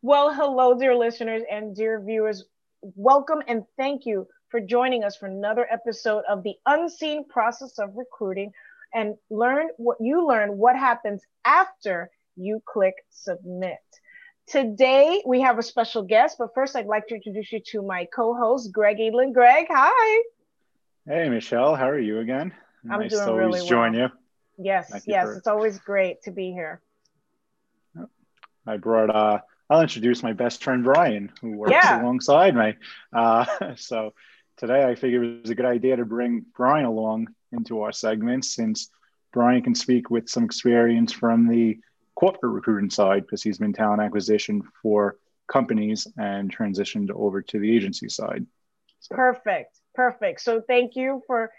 Well, hello, dear listeners and dear viewers. Welcome and thank you for joining us for another episode of the unseen process of recruiting and learn what you learn what happens after you click submit. Today we have a special guest, but first I'd like to introduce you to my co-host Greg Edlin. Greg, hi. Hey Michele, how are you again? I'm nice doing to always really well. join you. Yes, Thank you yes, for- it's always great to be here. I brought uh I'll introduce my best friend Brian, who works Yeah. alongside me. Uh, so today I figured it was a good idea to bring Brian along into our segment since Brian can speak with some experience from the corporate recruiting side because he's been talent acquisition for companies and transitioned over to the agency side. So, Perfect, perfect. So thank you for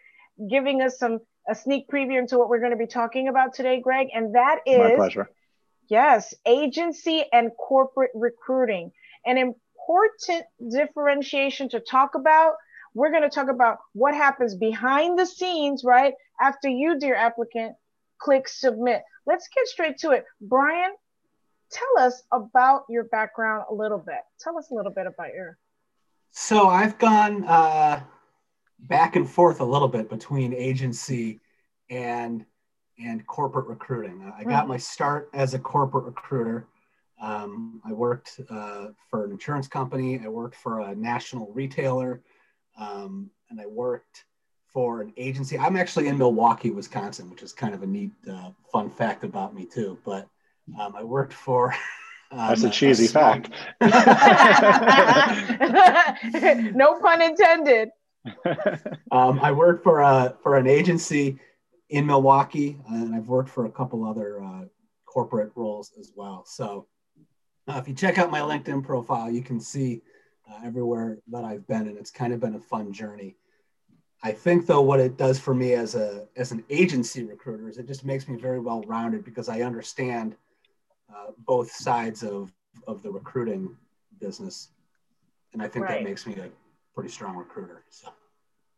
giving us some a sneak preview into what we're going to be talking about today, Greg, and that is my pleasure. Yes, agency and corporate recruiting. An important differentiation to talk about. We're going to talk about what happens behind the scenes, right? After you, dear applicant, click submit. Let's get straight to it. Brian, tell us about your background a little bit. Tell us a little bit about your. So I've gone uh, back and forth a little bit between agency and and corporate recruiting. Uh, I got my start as a corporate recruiter. Um, I worked uh, for an insurance company. I worked for a national retailer, um, and I worked for an agency. I'm actually in Milwaukee, Wisconsin, which is kind of a neat, uh, fun fact about me too. But um, I worked for. That's um, a cheesy small- fact. no pun intended. Um, I worked for a for an agency in Milwaukee, and I've worked for a couple other uh, corporate roles as well. So, uh, if you check out my LinkedIn profile, you can see uh, everywhere that I've been, and it's kind of been a fun journey. I think though, what it does for me as a as an agency recruiter is it just makes me very well rounded because I understand uh, both sides of of the recruiting business, and I think Right. that makes me a pretty strong recruiter. So.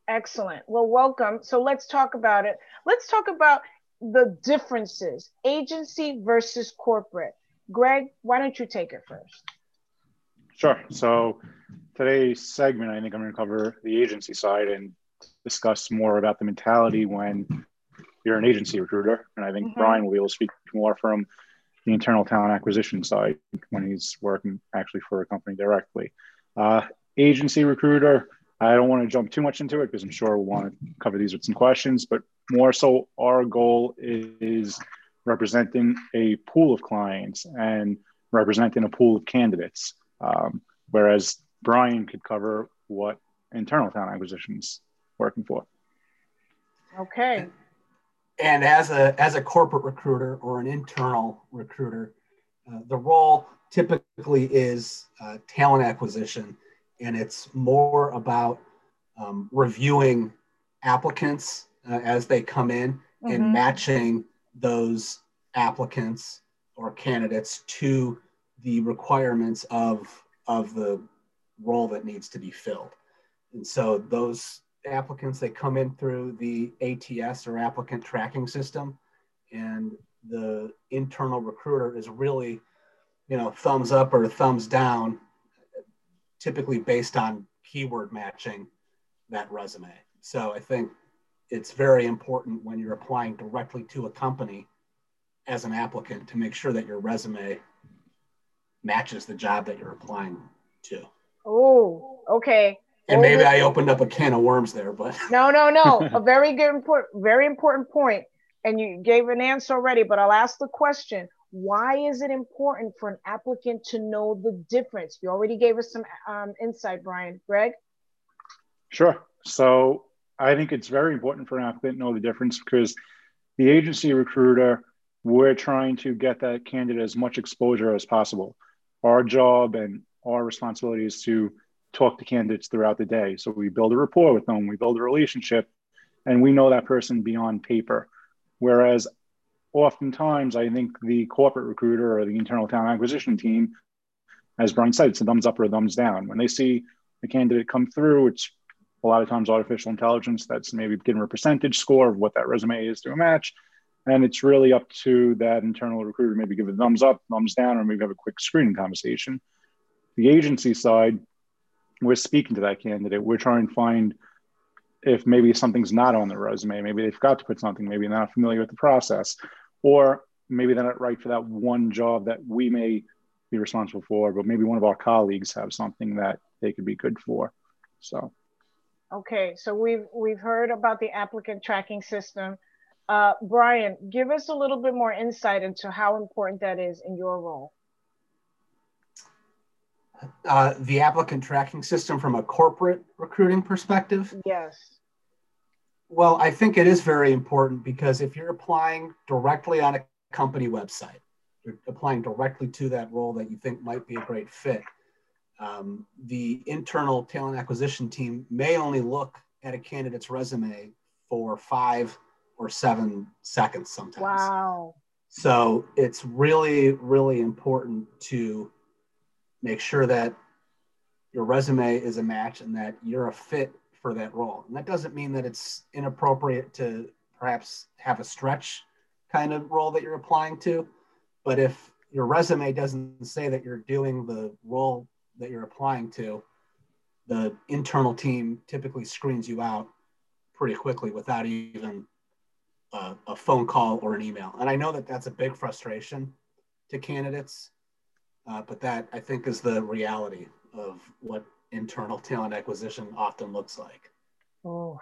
Excellent. Well, welcome. So let's talk about it. Let's talk about the differences agency versus corporate. Greg, why don't you take it first? Sure. So today's segment, I think I'm going to cover the agency side and discuss more about the mentality when you're an agency recruiter. And I think Mhm. Brian will be able to speak more from the internal talent acquisition side when he's working actually for a company directly. Uh, agency recruiter, I don't want to jump too much into it because I'm sure we'll want to cover these with some questions, but more so, our goal is representing a pool of clients and representing a pool of candidates. Um, whereas Brian could cover what internal talent acquisitions working for. Okay. and as a as a corporate recruiter or an internal recruiter uh, the role typically is uh, talent acquisition and it's more about um, reviewing applicants uh, as they come in and Mhm. matching those applicants or candidates to the requirements of of the role that needs to be filled and so those applicants they come in through the ATS or applicant tracking system and the internal recruiter is really you know thumbs up or thumbs down typically based on keyword matching that resume so i think it's very important when you're applying directly to a company as an applicant to make sure that your resume matches the job that you're applying to Oh, okay. and maybe Oh, i opened up a can of worms there but No, no, no. A very good, important, very important point. And you gave an answer already, but I'll ask the question. Why is it important for an applicant to know the difference? You already gave us some um, insight, Brian. Greg? Sure. So I think it's very important for an applicant to know the difference because the agency recruiter, we're trying to get that candidate as much exposure as possible. Our job and our responsibility is to talk to candidates throughout the day. So we build a rapport with them, we build a relationship, and we know that person beyond paper. Whereas oftentimes, I think the corporate recruiter or the internal talent acquisition team, as Brian said, it's a thumbs up or a thumbs down. When they see a candidate come through, it's a lot of times artificial intelligence that's maybe giving a percentage score of what that resume is to a match. And it's really up to that internal recruiter, maybe give a thumbs up, thumbs down, or maybe have a quick screening conversation. The agency side, we're speaking to that candidate. We're trying to find if maybe something's not on their resume, maybe they forgot to put something, maybe they're not familiar with the process, or maybe they're not right for that one job that we may be responsible for, but maybe one of our colleagues have something that they could be good for. So okay, so we've we've heard about the applicant tracking system. Uh, Brian, give us a little bit more insight into how important that is in your role. Uh, the applicant tracking system from a corporate recruiting perspective? Yes. Well, I think it is very important because if you're applying directly on a company website, you're applying directly to that role that you think might be a great fit. Um, the internal talent acquisition team may only look at a candidate's resume for five or seven seconds sometimes. Wow. So it's really, really important to make sure that your resume is a match and that you're a fit for that role. And that doesn't mean that it's inappropriate to perhaps have a stretch kind of role that you're applying to. But if your resume doesn't say that you're doing the role that you're applying to, the internal team typically screens you out pretty quickly without even a, a phone call or an email. And I know that that's a big frustration to candidates uh, but that I think is the reality of what internal talent acquisition often looks like. Oh,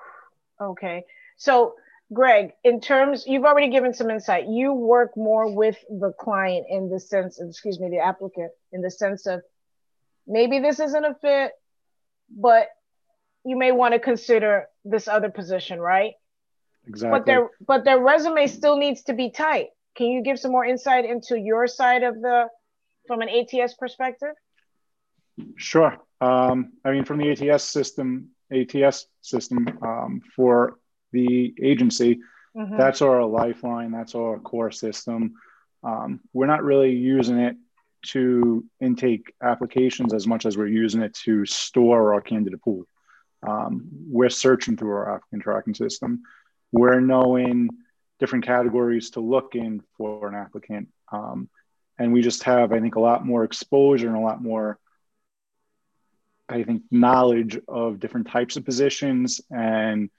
okay. So, Greg, in terms, you've already given some insight. You work more with the client in the sense, excuse me, the applicant in the sense of maybe this isn't a fit, but you may want to consider this other position, right? Exactly. But their but their resume still needs to be tight. Can you give some more insight into your side of the from an ATS perspective? Sure. Um, I mean, from the ATS system, ATS system um, for the agency, mm-hmm. that's our lifeline. That's our core system. Um, we're not really using it to intake applications as much as we're using it to store our candidate pool. Um, we're searching through our applicant tracking system. We're knowing different categories to look in for an applicant. Um, and we just have i think a lot more exposure and a lot more i think knowledge of different types of positions and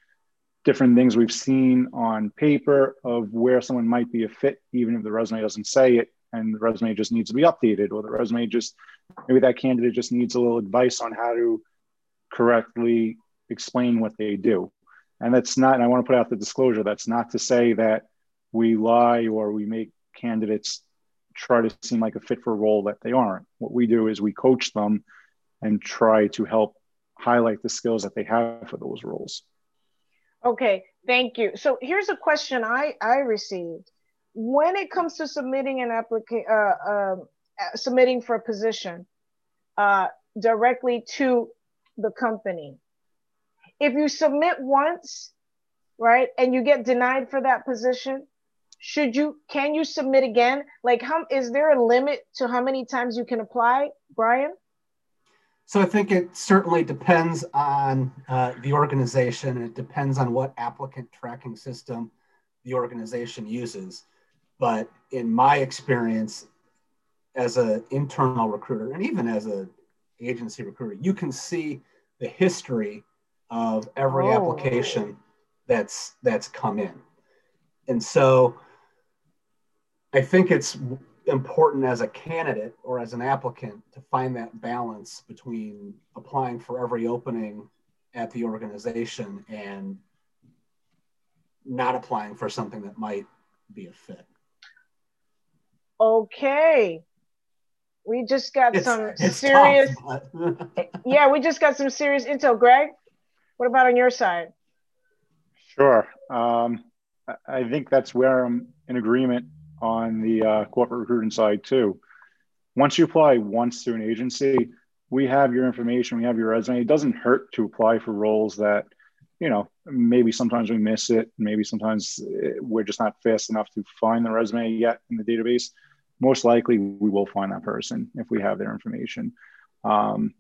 different things we've seen on paper of where someone might be a fit even if the resume doesn't say it and the resume just needs to be updated or the resume just maybe that candidate just needs a little advice on how to correctly explain what they do and that's not and i want to put out the disclosure that's not to say that we lie or we make candidates try to seem like a fit for a role that they aren't. What we do is we coach them and try to help highlight the skills that they have for those roles. Okay, thank you. So here's a question I, I received. When it comes to submitting an application, uh, uh, submitting for a position uh, directly to the company, if you submit once, right, and you get denied for that position, should you can you submit again like how is there a limit to how many times you can apply brian so i think it certainly depends on uh, the organization. It depends on what applicant tracking system the organization uses. But in my experience as an internal recruiter and even as an agency recruiter you can see the history of every oh. application that's that's come in. And so I think it's important as a candidate or as an applicant to find that balance between applying for every opening at the organization and not applying for something that might be a fit. Okay. We just got it's, some it's serious tough, Yeah, we just got some serious intel. Greg, what about on your side? Sure. Um, I think that's where I'm in agreement on the uh, corporate recruiting side too. Once you apply once to an agency, we have your information, we have your resume. It doesn't hurt to apply for roles that, you know, maybe sometimes we miss it, maybe sometimes we're just not fast enough to find the resume yet in the database. Most likely, we will find that person if we have their information. Um,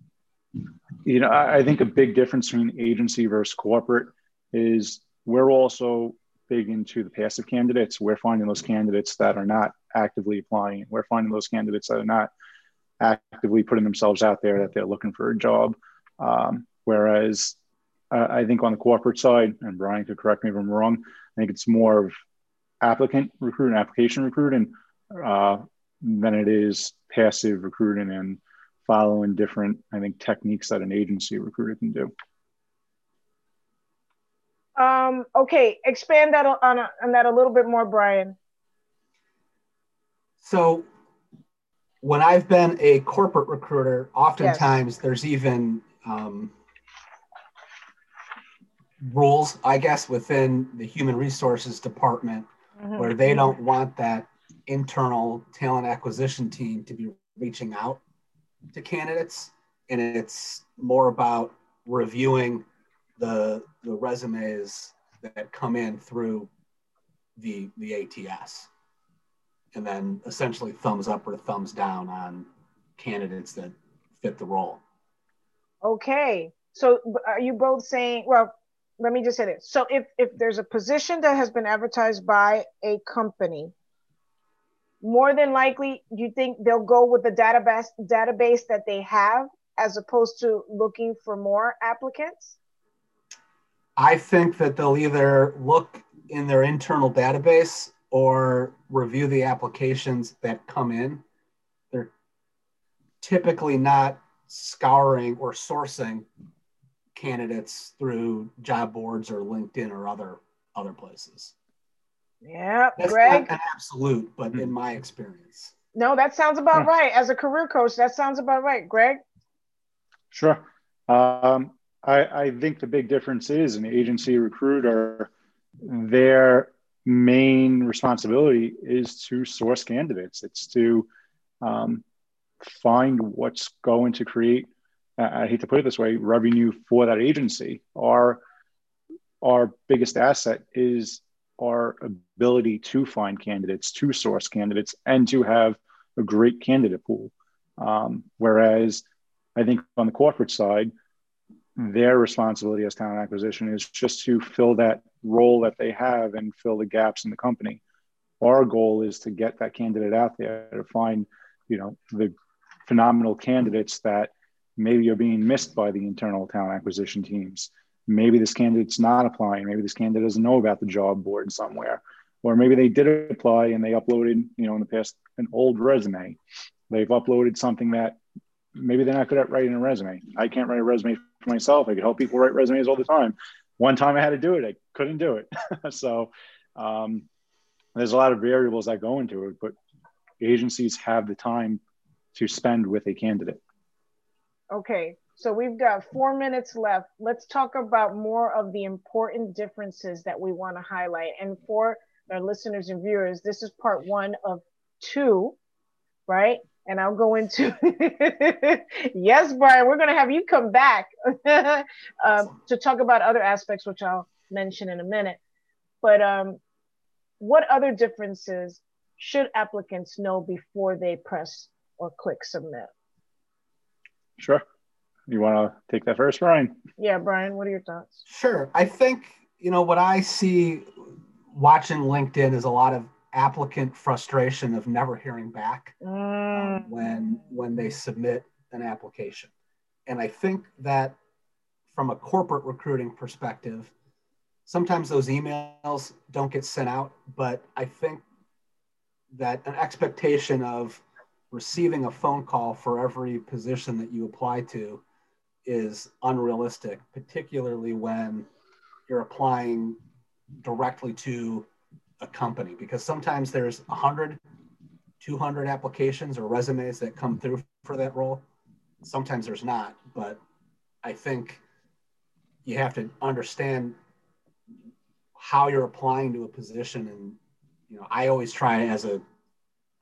you know, I, I think a big difference between agency versus corporate is we're also big into the passive candidates. We're finding those candidates that are not actively applying. We're finding those candidates that are not actively putting themselves out there that they're looking for a job. Um, whereas uh, I think on the corporate side, and Brian could correct me if I'm wrong, I think it's more of applicant recruiting, application recruiting, uh, than it is passive recruiting and following different, I think, techniques that an agency recruiter can do. Um, okay, expand that on, on that a little bit more, Brian. So, when I've been a corporate recruiter, oftentimes yes. there's even um, rules, I guess, within the human resources department mm-hmm. where they don't want that internal talent acquisition team to be reaching out to candidates. And it's more about reviewing the the resumes that come in through the the ATS, and then essentially thumbs up or thumbs down on candidates that fit the role. Okay, so are you both saying? Well, let me just say this. So if if there's a position that has been advertised by a company, more than likely, you think they'll go with the database database that they have as opposed to looking for more applicants? I think that they'll either look in their internal database or review the applications that come in. They're typically not scouring or sourcing candidates through job boards or LinkedIn or other other places. Yeah, That's Greg. an absolute, but mm-hmm. in my experience. No, that sounds about yeah. right. As a career coach, that sounds about right. Greg. Sure. Um, I, I think the big difference is an agency recruiter, their main responsibility is to source candidates. It's to um, find what's going to create, I hate to put it this way, revenue for that agency. Our, our biggest asset is our ability to find candidates, to source candidates, and to have a great candidate pool. Um, whereas I think on the corporate side, their responsibility as talent acquisition is just to fill that role that they have and fill the gaps in the company. Our goal is to get that candidate out there to find, you know, the phenomenal candidates that maybe are being missed by the internal talent acquisition teams. Maybe this candidate's not applying. Maybe this candidate doesn't know about the job board somewhere, or maybe they did apply and they uploaded, you know, in the past an old resume. They've uploaded something that maybe they're not good at writing a resume. I can't write a resume myself. I could help people write resumes all the time. One time I had to do it, I couldn't do it. so um, there's a lot of variables that go into it, but agencies have the time to spend with a candidate. Okay, so we've got four minutes left. Let's talk about more of the important differences that we want to highlight. And for our listeners and viewers, this is part one of two, right? And I'll go into yes, Brian. We're going to have you come back um, to talk about other aspects, which I'll mention in a minute. But um, what other differences should applicants know before they press or click submit? Sure. You want to take that first, Brian? Yeah, Brian. What are your thoughts? Sure. I think you know what I see watching LinkedIn is a lot of applicant frustration of never hearing back um, mm. when when they submit an application and i think that from a corporate recruiting perspective sometimes those emails don't get sent out but i think that an expectation of receiving a phone call for every position that you apply to is unrealistic particularly when you're applying directly to a company because sometimes there's 100 200 applications or resumes that come through for that role. Sometimes there's not but i think you have to understand how you're applying to a position. And you know i always try as a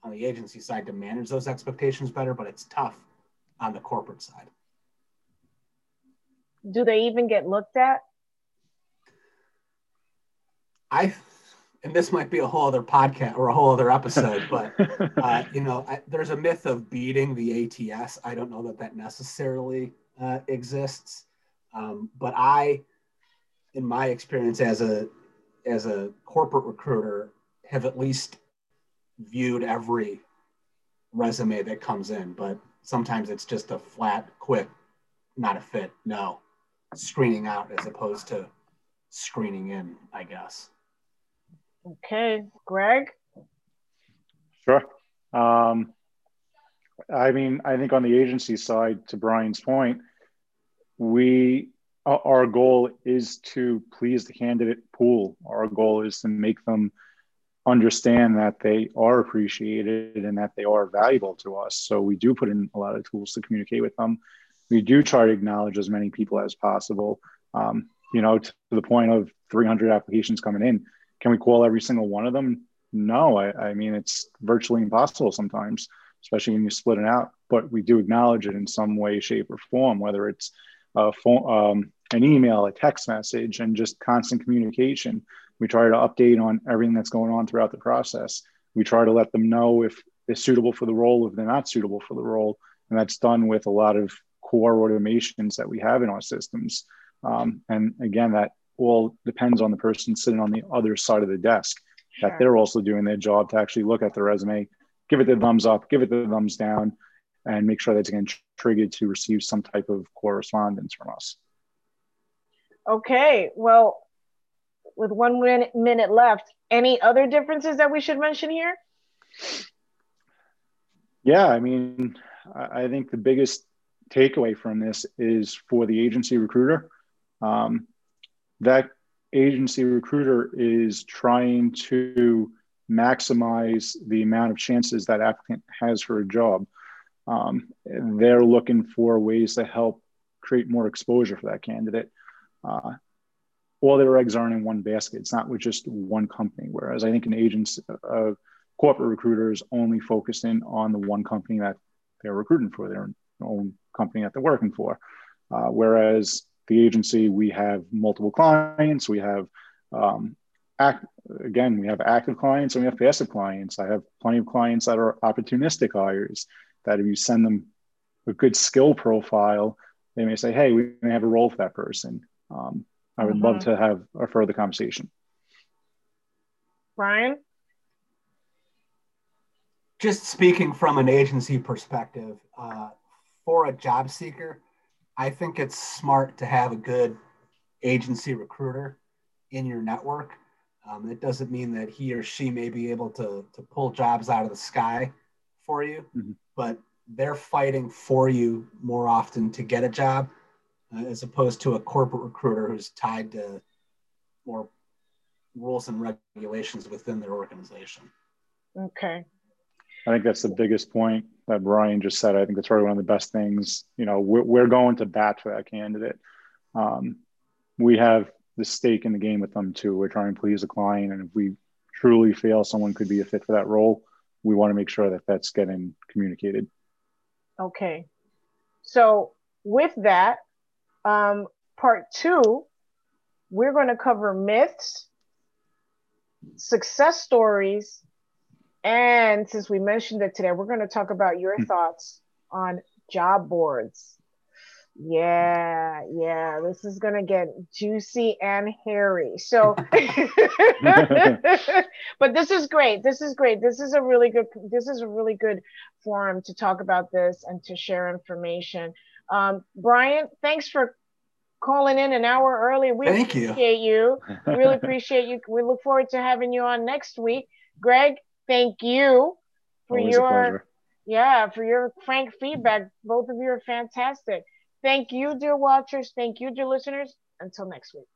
on the agency side to manage those expectations better but it's tough on the corporate side. Do they even get looked at? I and this might be a whole other podcast or a whole other episode, but uh, you know, I, there's a myth of beating the ATS. I don't know that that necessarily uh, exists, um, but I, in my experience as a as a corporate recruiter, have at least viewed every resume that comes in, but sometimes it's just a flat, quick, not a fit, no, screening out as opposed to screening in, I guess. Okay, Greg? Sure. Um, I mean, I think on the agency side, to Brian's point, we our goal is to please the candidate pool. Our goal is to make them understand that they are appreciated and that they are valuable to us. So we do put in a lot of tools to communicate with them. We do try to acknowledge as many people as possible. Um, you know, to the point of 300 applications coming in, can we call every single one of them? No, I, I mean it's virtually impossible sometimes, especially when you split it out. But we do acknowledge it in some way, shape, or form, whether it's a phone, um, an email, a text message, and just constant communication. We try to update on everything that's going on throughout the process. We try to let them know if they're suitable for the role, if they're not suitable for the role. And that's done with a lot of core automations that we have in our systems. Um, and again, that all depends on the person sitting on the other side of the desk, sure. that they're also doing their job to actually look at the resume, give it the thumbs up, give it the thumbs down, and make sure that it's again triggered to receive some type of correspondence from us. Okay, well, with one minute, minute left, any other differences that we should mention here? Yeah, I mean, I think the biggest takeaway from this is for the agency recruiter. Um, that agency recruiter is trying to maximize the amount of chances that applicant has for a job. Um, they're looking for ways to help create more exposure for that candidate. Uh, all their eggs aren't in one basket. It's not with just one company. Whereas I think an agent's uh, corporate recruiter is only focusing on the one company that they're recruiting for, their own company that they're working for. Uh, whereas the agency, we have multiple clients. We have um, act, again, we have active clients and we have passive clients. I have plenty of clients that are opportunistic hires that if you send them a good skill profile, they may say, hey, we may have a role for that person. Um, I would mm-hmm. love to have a further conversation. Brian? Just speaking from an agency perspective, uh, for a job seeker, I think it's smart to have a good agency recruiter in your network. Um, it doesn't mean that he or she may be able to, to pull jobs out of the sky for you, mm-hmm. but they're fighting for you more often to get a job uh, as opposed to a corporate recruiter who's tied to more rules and regulations within their organization. Okay. I think that's the biggest point that Brian just said. I think that's probably one of the best things. You know, we're, we're going to bat for that candidate. Um, we have the stake in the game with them too. We're trying to please a client, and if we truly feel someone could be a fit for that role, we want to make sure that that's getting communicated. Okay. So with that, um, part two, we're going to cover myths, success stories, and since we mentioned it today, we're going to talk about your hmm. thoughts on job boards. Yeah, yeah, this is going to get juicy and hairy. So, but this is great. This is great. This is a really good, this is a really good forum to talk about this and to share information. Um, Brian, thanks for calling in an hour early. We Thank appreciate you. you. really appreciate you. We look forward to having you on next week. Greg, thank you for Always your yeah for your frank feedback. Both of you are fantastic. Thank you, dear watchers. Thank you, dear listeners. Until next week.